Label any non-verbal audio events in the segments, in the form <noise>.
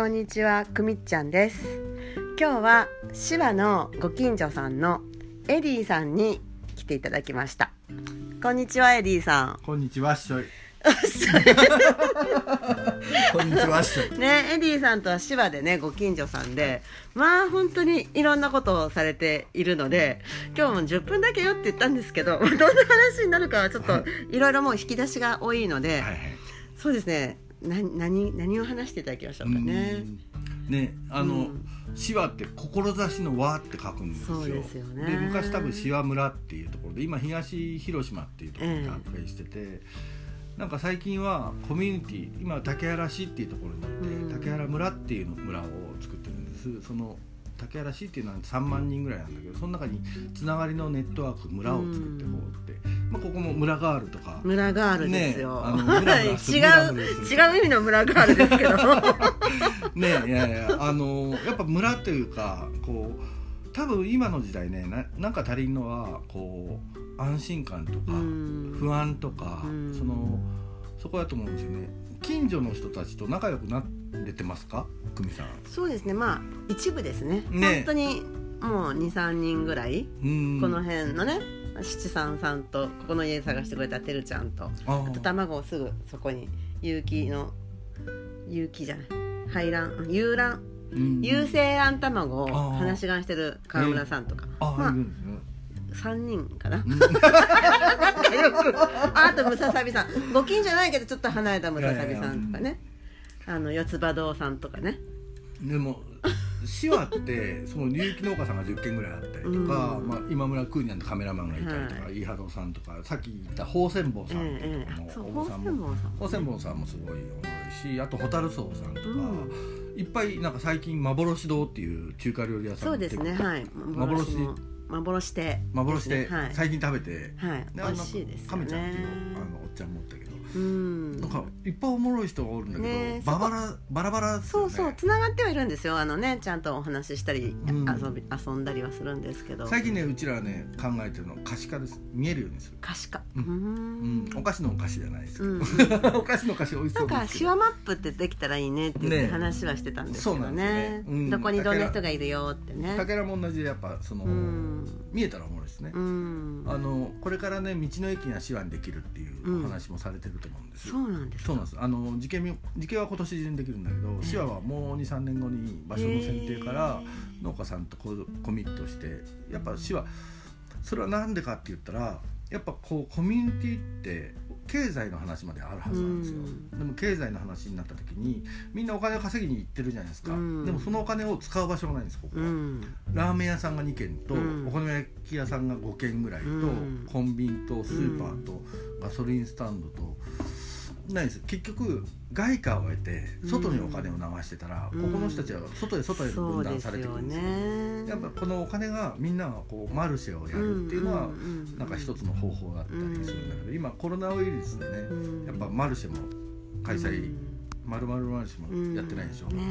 こんにちは、くみっちゃんです。今日は志和のご近所さんのエディさんに来ていただきました。こんにちは、エディさこんにちは、っしょい。こんにちは、っしょい。ん。<laughs> ね、エディさんとは志和でね、ご近所さんで、まあ本当にいろんなことをされているので、今日も10分だけよって言ったんですけど、どんな話になるかはちょっといろいろもう引き出しが多いので、はいはい。そうですね。な何何を話していただきましょうかね。うんね、あの、うんしわって志の輪って書くんですよ。ですよねで昔多分しわ村っていうところで、今東広島っていうところに合併してて。なんか最近はコミュニティ今竹原市っていうところにいて、うん竹原村っていう村を作ってるんですその竹原市っていうのは3万人ぐらいなんだけどその中につながりのネットワーク村を作ってこうって、まあ、ここも村ガールとか村ガールですよ。<laughs> 違う違う意味の村ガールですけど。<laughs> ねいやいやあのやっぱ村というかこう多分今の時代ねななんか足りんのはこう安心感とかうん不安とかうんそのそこだと思うんですよね近所の人たちと仲良くなれてますか？久美さんそうですね。まあ一部ですね。ね本当にもう二三人ぐらい、うんこの辺のね。七三さんとここの家探してくれたてるちゃんとああと卵をすぐそこに有機の有機じゃない排卵遊卵うん。有精卵卵を話し飼いしてる川村さんとか、あ、まあいるんですね。三人かな、<laughs> ああとムササビさん。ご近所じゃないけどちょっと離れたムササビさんとかね。あの四つ葉堂さんとかね。でも市はってその有機農家さんが10軒ぐらいあったりとか、うん。まあ、今村クーニャンのカメラマンがいたりとか、はイーハドさんとかさっき言った宝泉坊さんっていうところのお坊さんも宝泉坊さんも。すごい多いしあと蛍荘さんとか、うん。いっぱいなんか最近幻堂っていう中華料理屋さんそうですねはい。幻も幻亭幻ではい、最近食べて、はい、美味しいですよ亀ちゃんっていうねあのおっちゃん持ったけど、うん。なんかいっぱいおもろい人がおるんだけど、ねババラバラバラですよね。そうそうつながってはいるんですよ。あのねちゃんとお話ししたり、うん。遊び遊んだりはするんですけど。最近ねうちらはね考えてるのは可視化です見えるようにする。可視化ううんん。うん、お菓子のお菓子じゃないですけど、うん。<laughs> お菓子のお菓子美味しなそうんですけど。か手話マップってできたらいいねって言ってね話はしてたんですけどね。ね。うん。どこにどんな人がいるよってね。竹原も同じでやっぱその、うん。見えたらおもろいですね、うん。あのこれからね道の駅が手話にできるっていうお話もされてると思うんです。よ、そうなんですそうなんです。あの受験み受験は今年中にできるんだけど手話はもう23年後に場所の選定から農家さんとココミットしてやっぱ手話それは何でかって言ったらやっぱこうコミュニティって経済の話まであるはずなんですよ、うん。でも経済の話になった時にみんなお金を稼ぎに行ってるじゃないですか、うん。でもそのお金を使う場所がないんですここは、うん。ラーメン屋さんが2軒と、うん。お好み焼き屋さんが5軒ぐらいと、うん。コンビニとスーパーと、ガソリンスタンドとないです結局外貨を得て外にお金を流してたら、うんここの人たちは外へ外へ分断されてくるんですよ。ねやっぱこのお金がみんながこうマルシェをやるっていうのは、んんんなんか一つの方法だったりするんだけど、今コロナウイルスでね、うんやっぱマルシェも開催、うんまるまるマルシェもやってないでしょ、うん。ね、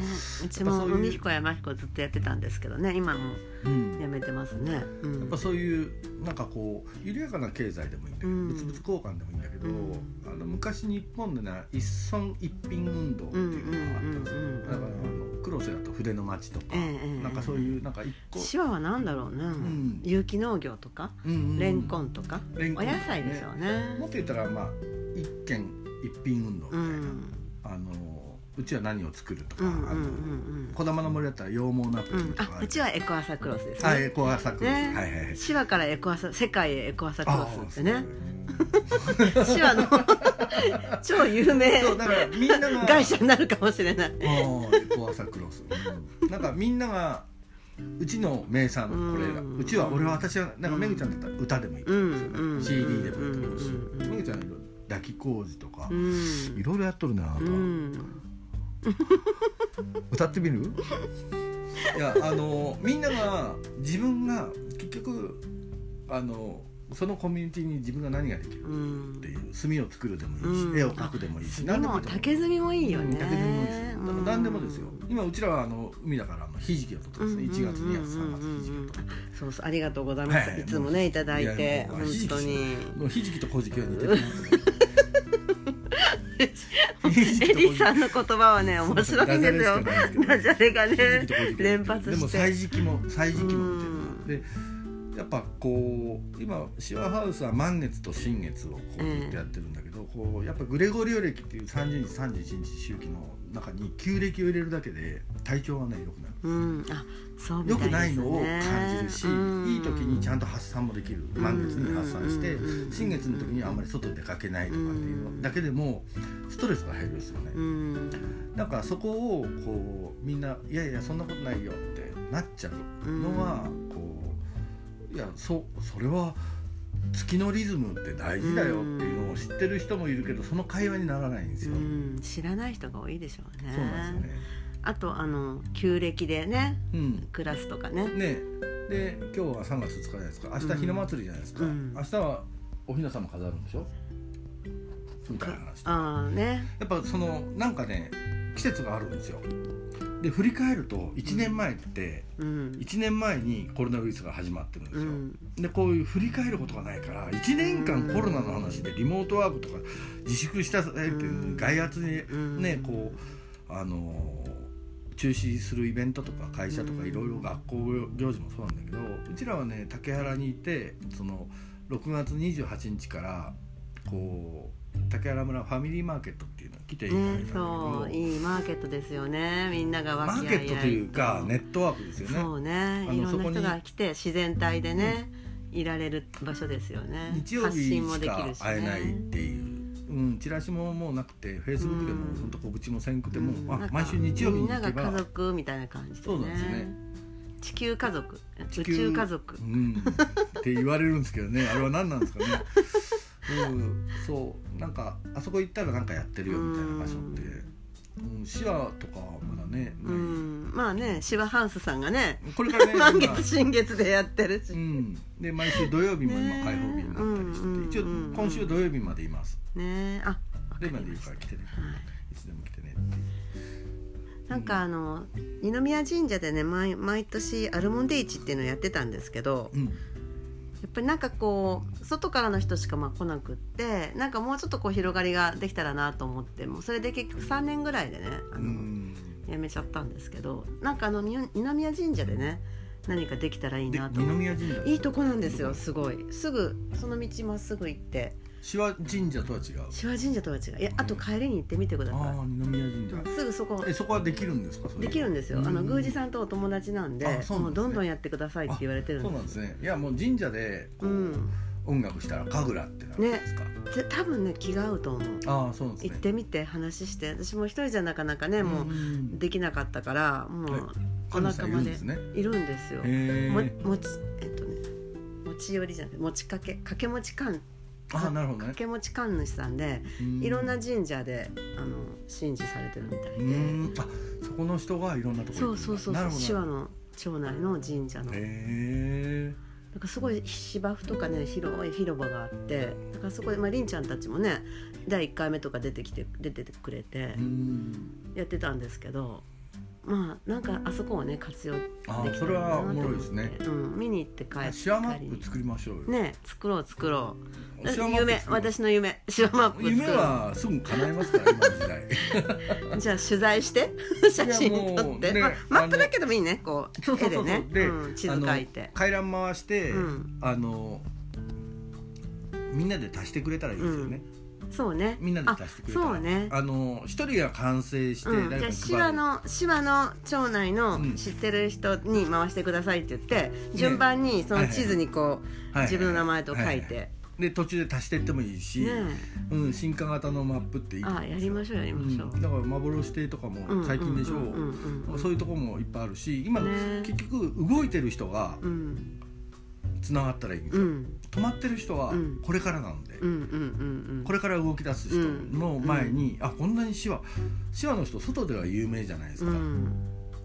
うちも海彦山彦ずっとやってたんですけどね。今もうん。やめてますね、うん。やっぱそういうなんかこう緩やかな経済でもいいんだけど、うん。物々交換でもいいんだけど、うん。あの昔日本でね一村一品運動っていうのがあったんですよ、だからあの黒瀬だと筆の町とか、ええなんかそういうなんか一個、手話は何だろうね、ん。有機農業とか、うんうんうん。レンコンとか、お野菜でしょうね。もっと言ったらまあ一軒一品運動みたいな、うんあのうちは何を作るとか、うんうんうんあのうん小玉の森だったら羊毛ナプうんキンとか。あうちはエコアサクロスですね。あエコアサクロス、ね。はいはいはい。手話からエコアサ世界へエコアサクロスってね。あ手話 <laughs> の <laughs> 超有名。そうだからみんなが会社になるかもしれない。ああエコアサクロス、うん。なんかみんながうちの名産これがうん。うちは俺は私はなんかめぐちゃんだったら歌でもいいと思うんですよね、うん CD でもいいと思うしうんうんめぐちゃんいろいろ抱き工事とか、うん。いろいろやっとるなあなた、うん。<laughs> 歌ってみる？いやあのみんなが自分が結局あのそのコミュニティに自分が何ができる？うん。っていう墨を作るでもいいし、うん。絵を描くでもいいし何でもいい。と思う竹炭もいいよね。うん竹炭もいいですよ。だから何でもですよ。うん。今うちらはあの海だからあのひじきを取ってますね1月2月3月ひじきを取って。そうそうありがとうございます、はい。い、つもねいただいいて本当に。もうひじきとこじきは似てる。なエリーさんの言葉はね面白いんですよ。ダジャレがね連発してでも歳時期も歳時期もやっぱこう今シワハウスは満月と新月をこうずっとやってるんだけど、こうやっぱグレゴリオ暦っていう30日31日周期の中に旧暦を入れるだけで体調がね良くなる。うん、あそうみ良くないのを感じるし、うんいい時にちゃんと発散もできる満月に発散してうん新月の時にはあんまり外出かけないとかっていうのだけでもストレスが減るんですよね。うん。なんかそこをこうみんないやいやそんなことないよってなっちゃうのはこういやそそれは月のリズムって大事だよっていうのを知ってる人もいるけどその会話にならないんですよ。うん知らない人が多いでしょうね。そうなんですよね。あとあの旧暦でねうん。クラスとかね。ね。で今日は3月2日じゃないですか。明日ひな祭りじゃないですか、うん。明日はおひなさま飾るんでしょ？みたいな話ああね。やっぱそのなんかね季節があるんですよで振り返ると1年前ってうん。1年前にコロナウイルスが始まってるんですよ、うん。でこういう振り返ることがないから1年間コロナの話でリモートワークとか自粛したえってうん。外圧でうん。ねこうあの中止するイベントとか会社とかうん。いろいろ学校行事もそうなんだけどうちらはね竹原にいてその6月28日からこう竹原村ファミリーマーケットっ来ていただいいいマーケットですよね。みんながマーケットというかネねットワークですよね。そうね。いろんな人が来て自然体でねいられる場所ですよね。日曜発日しか会えないっねていう、うん、チラシももうなくてフェイスブックでもうん。本当告知もせんくても、うん。あ毎週日曜日みんながに行けば家族みたいな感じでそうなんですね。地球家族。宇宙家族。うん、って言われるんですけどね。あれは何なんですかね、うん、そうなんかあそこ行ったらなんかやってるよみたいな場所って、うん、シワとかはまだね、うない。んまあねシワハウスさんがねこれからね <laughs> 満今月新月でやってるし。うん、で毎週土曜日も今ね開放日になったりしてて、うん一応うん。今週土曜日までいます。ねあわかでまでいいりましたから来てねはいいつでも来てねっていう。なんかあの二宮神社でね毎毎年アルモンデ市っていうのをやってたんですけどうんやっぱりなんかこう外からの人しかまあ来なくってなんかもうちょっとこう広がりができたらなと思ってもうそれで結局3年ぐらいでねあうの、めちゃったんですけどなんかあのみ二宮神社でね何かできたらいいでなと思って。二宮神社いいとこなんですよすごい。すぐその道まっすぐ行って志和神社とは違う？志和神社とは違う。いやあと帰りに行ってみてくださああ二宮神社いすぐそこ。えそこはできるんですか？それできるんですよ。あの宮司さんとお友達なんであそうなんですね。もうどんどんやってくださいって言われてるんでそうなんですすね。いやもう神社でこう、うん。音楽したら神楽ってなるんですか、で多分ね気が合うと思う。ああそうなんですね。行ってみて話して。私も一人じゃなかなかねもん。うできなかったからもはい。うお神主さ仲間でんいるんですね。いるんですよ。へえももちえっとね持ち寄りじゃなくて持ちかけ掛け持ち神ああなるほどね。掛け持ち神主さんでうん。いろんな神社であの神事されてるみたいで。うん。あそこの人がいろんなところそうそうそうなるほど。手話の町内の神社の。へえ。なんかすごい芝生とかね広い広場があってだからそこでまありんちゃんたちもね第1回目とか出てきて出てくれてうん。やってたんですけどまあなんかあそこをね活用できたあらいいなそれはおもろいですね。うん、見に行って帰ってシワマップ作りましょうよ、ね作ろう作ろう。夢私の夢。シワマップ作ろう。夢はすぐ叶いますから今の時代。<laughs> じゃあ取材して？<laughs> 写真撮って、ねまあ、マップだけでもいいねこうそうそうそうそう。絵でね。地図書いて。回覧回して、うん。あのみんなで足してくれたらいいですよね、そうね。みんなで足してくれたそうね。あの一人が完成してうん、誰じゃあかに配る、手話の手話の町内のうん。知ってる人に回してくださいって言って、順番にその地図にこう、はいはい。自分の名前と書いて、で途中で足していってもいいし、ねうん、進化型のマップっていい。あやりましょうやりましょう、うん。だから幻亭とかも最近でしょ、う。んうんうんうんそういうところもいっぱいあるし今、ね結局動いてる人がうんつながったらいいんですよ、うん。止まってる人はうん。これからなんで、うんうんうんうん。これから動き出す人の前に、あこんなに手話手話の人外では有名じゃないですか、うん。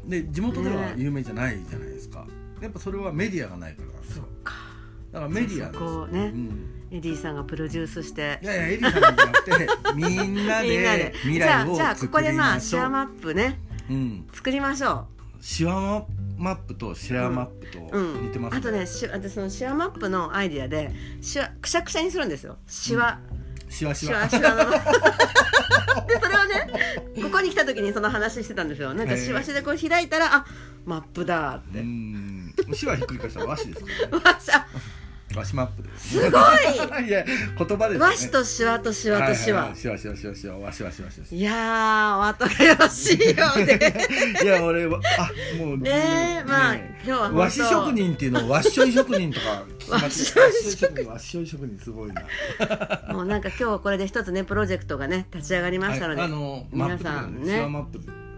で地元ではね。有名じゃないじゃないですか。やっぱそれはメディアがないからなんですよ。そっか。だからメディアこうん。エディさんがプロデュースして。いやいやエリさんじゃなくてみんな <laughs> みんなで。で未来をじゃあじゃあここでまあ作りましょう。シェアマップね。うん。作りましょシワマップとシェアマップとう、うん、似てますあとねし私そのシェアマップのアイディアでシワくしゃくしゃにするんですよ。シワ、シワシシワワシワの。<laughs> でそれをねここに来た時にその話してたんですよなんかシワシワでこう開いたらあマップだっうて、ん。シワひっくり返したら和紙ですからね。わしあ和紙マップですすごい！<laughs> いや言葉ですね。和紙とシワとシワとシワ、はいはい。はいシワシワシワシワ和紙和紙和紙いやー、お後がよろしいようで。<laughs> いや俺はあもうねえまあ今日は本当。和紙職人っていうのを和紙処理職人とか和紙職人。和紙処理職人すごいな。もうなんか今日これで一つね、プロジェクトがね、立ち上がりましたので、はい。あの皆さんね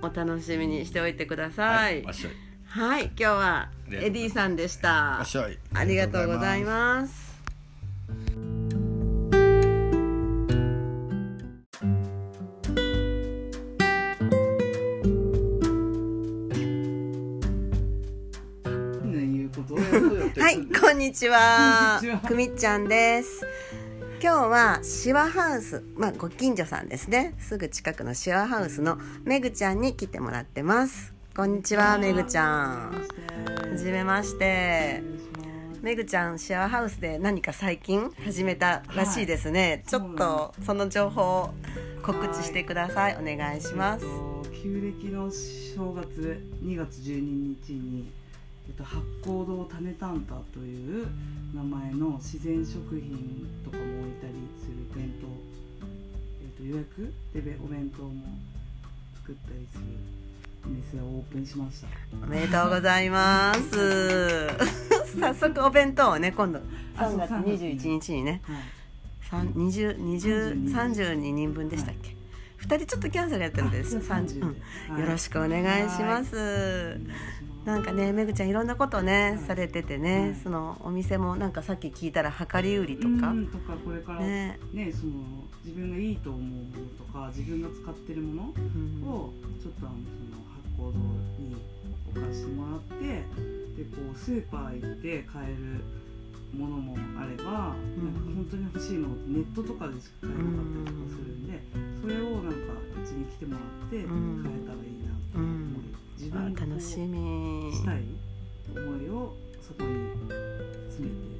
お楽しみにしておいてください。和紙処理はい、今日はエディさんでした。ありがとうございます。はい、こんにちは。くみっちゃんです。今日はシワハウス、まあご近所さんですね。すぐ近くのシワハウスのめぐちゃんに来てもらってます。こんにちは、めぐちゃん。はじめまして。めぐちゃんシェアハウスで何か最近始めたらしいですね、ちょっとその情報を告知してください、お願いします、えっと旧暦の正月2月12日に、えっと、八甲堂種タンタという名前の自然食品とかも置いたりする弁当、えっと、予約でべお弁当も作ったりするお店をオープンしました。おめでとうございます。<laughs> 早速お弁当をね今度。あ3月そう21日にね。はい。三20 20 32人分でしたっけ、2人ちょっとキャンセルやってるんです。あじゃあ30、30うん。はい。よろしくお願いします。なんかねめぐちゃんいろんなことね、はい。されててね、はい。そのお店もなんかさっき聞いたら量り売りとか、うんとかこれからね。ね、その自分がいいと思うものとか自分が使ってるものうん。をちょっとあのその発酵堂に置かしてもらってでこうスーパー行って買えるものもあれば、うん。なんか本当に欲しいのってネットとかでしか買えなかったりとかするんで、それをなんかうちに来てもらって買えうんたらいいなと思い、うん。自あ分がこう楽しみ。したい思いをそこに詰めて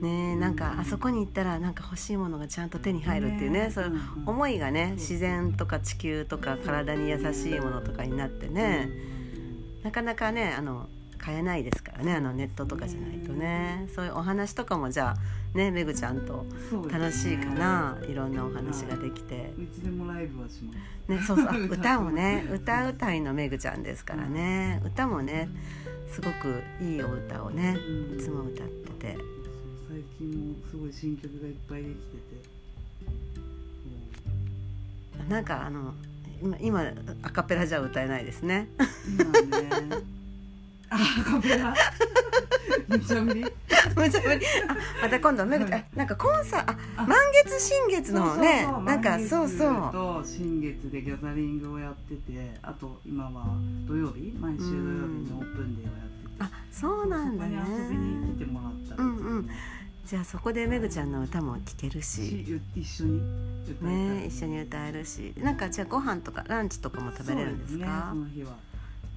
ねえなんかあそこに行ったらなんか欲しいものがちゃんと手に入るっていうねそういう思いがね自然とか地球とか体に優しいものとかになってねなかなかねあの買えないですからねあのネットとかじゃないとね。そういうお話とかもじゃあねめぐちゃんと楽しいかないろんなお話ができて。い。つでもライブはします。ねそうそう。あ <laughs> 歌もね歌うたいのめぐちゃんですからね。歌もねすごくいいお歌をねいつも歌ってて最近もすごい新曲がいっぱいできてて。なんかあの今今アカペラじゃ歌えないですね。今ね。あカペラ？めっちゃ無茶ぶり？あまた今度めぐちゃんあなんかコンサああ。満月新月のねなんかそうそう。と新月でギャザリングをやっててあと今は土曜日？毎週土曜日にオープンデーをやってて。あそうなんだね。そこに遊びに来てもらったらうんうんじゃあそこでめぐちゃんの歌も聴けるし。し一緒に歌ね一緒に歌えるし。なんかじゃあご飯とかランチとかも食べれるんですか？そうですねその日は。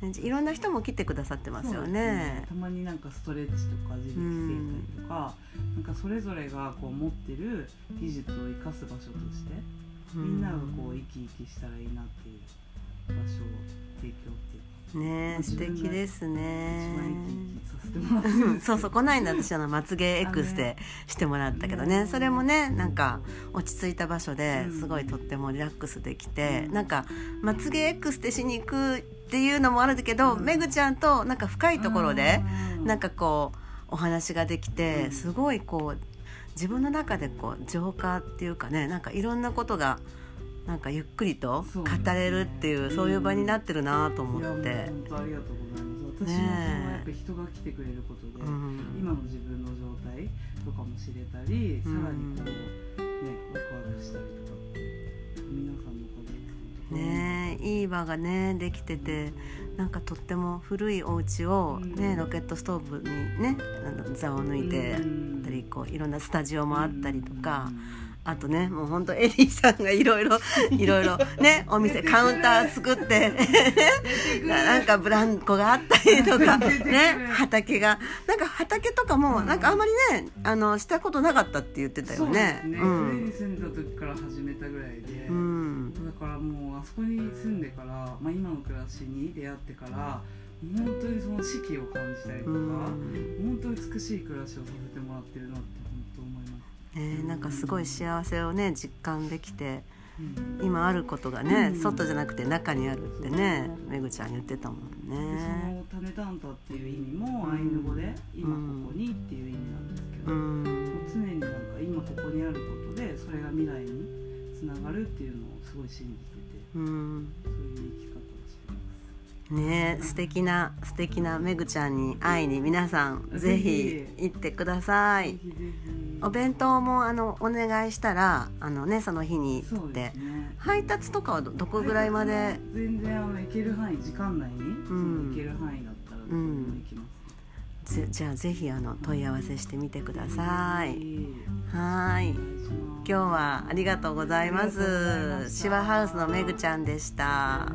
ねいろんな人も来てくださってますよそうですね。たまになんかストレッチとか自力整体とか、なんかそれぞれがこう持ってる技術を生かす場所として、みんながこう生き生きしたらいいなっていう場所を提供っていうかね素敵ですね。そうそうこの間私あのまつげ X でしてもらったけどね。それもねなんか落ち着いた場所ですごいとってもリラックスできてなんかまつげ X でしに行くっていうのもあるけどめぐちゃんとなんか深いところでなんかこうお話ができてすごいこう自分の中でこう浄化っていうかねなんかいろんなことがなんかゆっくりと語れるっていうそういう場になってるなと思って。本当ありがとうございます。私もやっぱ人が来てくれることで、うん。今の自分の状態とかも知れたり、さらにこうねワクワクしたりとかって皆さんのおねえいい場がねできててなんかとっても古いお家をね、うん。ロケットストーブにね座を抜いてたりこういろんなスタジオもあったりとか、あとねもう本当エリーさんがいろいろ <laughs> いろいろねお店カウンター作ってなんかブランコがあったりとか <laughs> ね畑が。なんか畑とかもなんかあんまりねあのしたことなかったって言ってたよね。そうですね、うん。上に住んだ時から始めたぐらいで、うん。だからもうあそこに住んでから、まあ、今の暮らしに出会ってから本当にその四季を感じたりとか、うん。本当美しい暮らしをさせてもらってるなってます、ね、なんかすごい幸せをね実感できてうん。今あることがね、うん。外じゃなくて中にあるってねめぐちゃん言ってたもんでね。その種タンタっていう意味もアイヌ語で今ここにっていう意味なんですけど、うん。常になんか今ここにあることでそれが未来につながるっていうのをすごい信じててうん。そういう生き。ね素敵な素敵なめぐちゃんに会いに皆さんぜひ行ってください。お弁当もあのお願いしたらあのねその日にって。ね。配達とかはどどこぐらいまで？全然あの行ける範囲時間内に、ん。その行ける範囲だったらどこでも行きます、ぜじゃあぜひあの問い合わせしてみてください。はーい今日はありがとうございます。シワハウスのめぐちゃんでした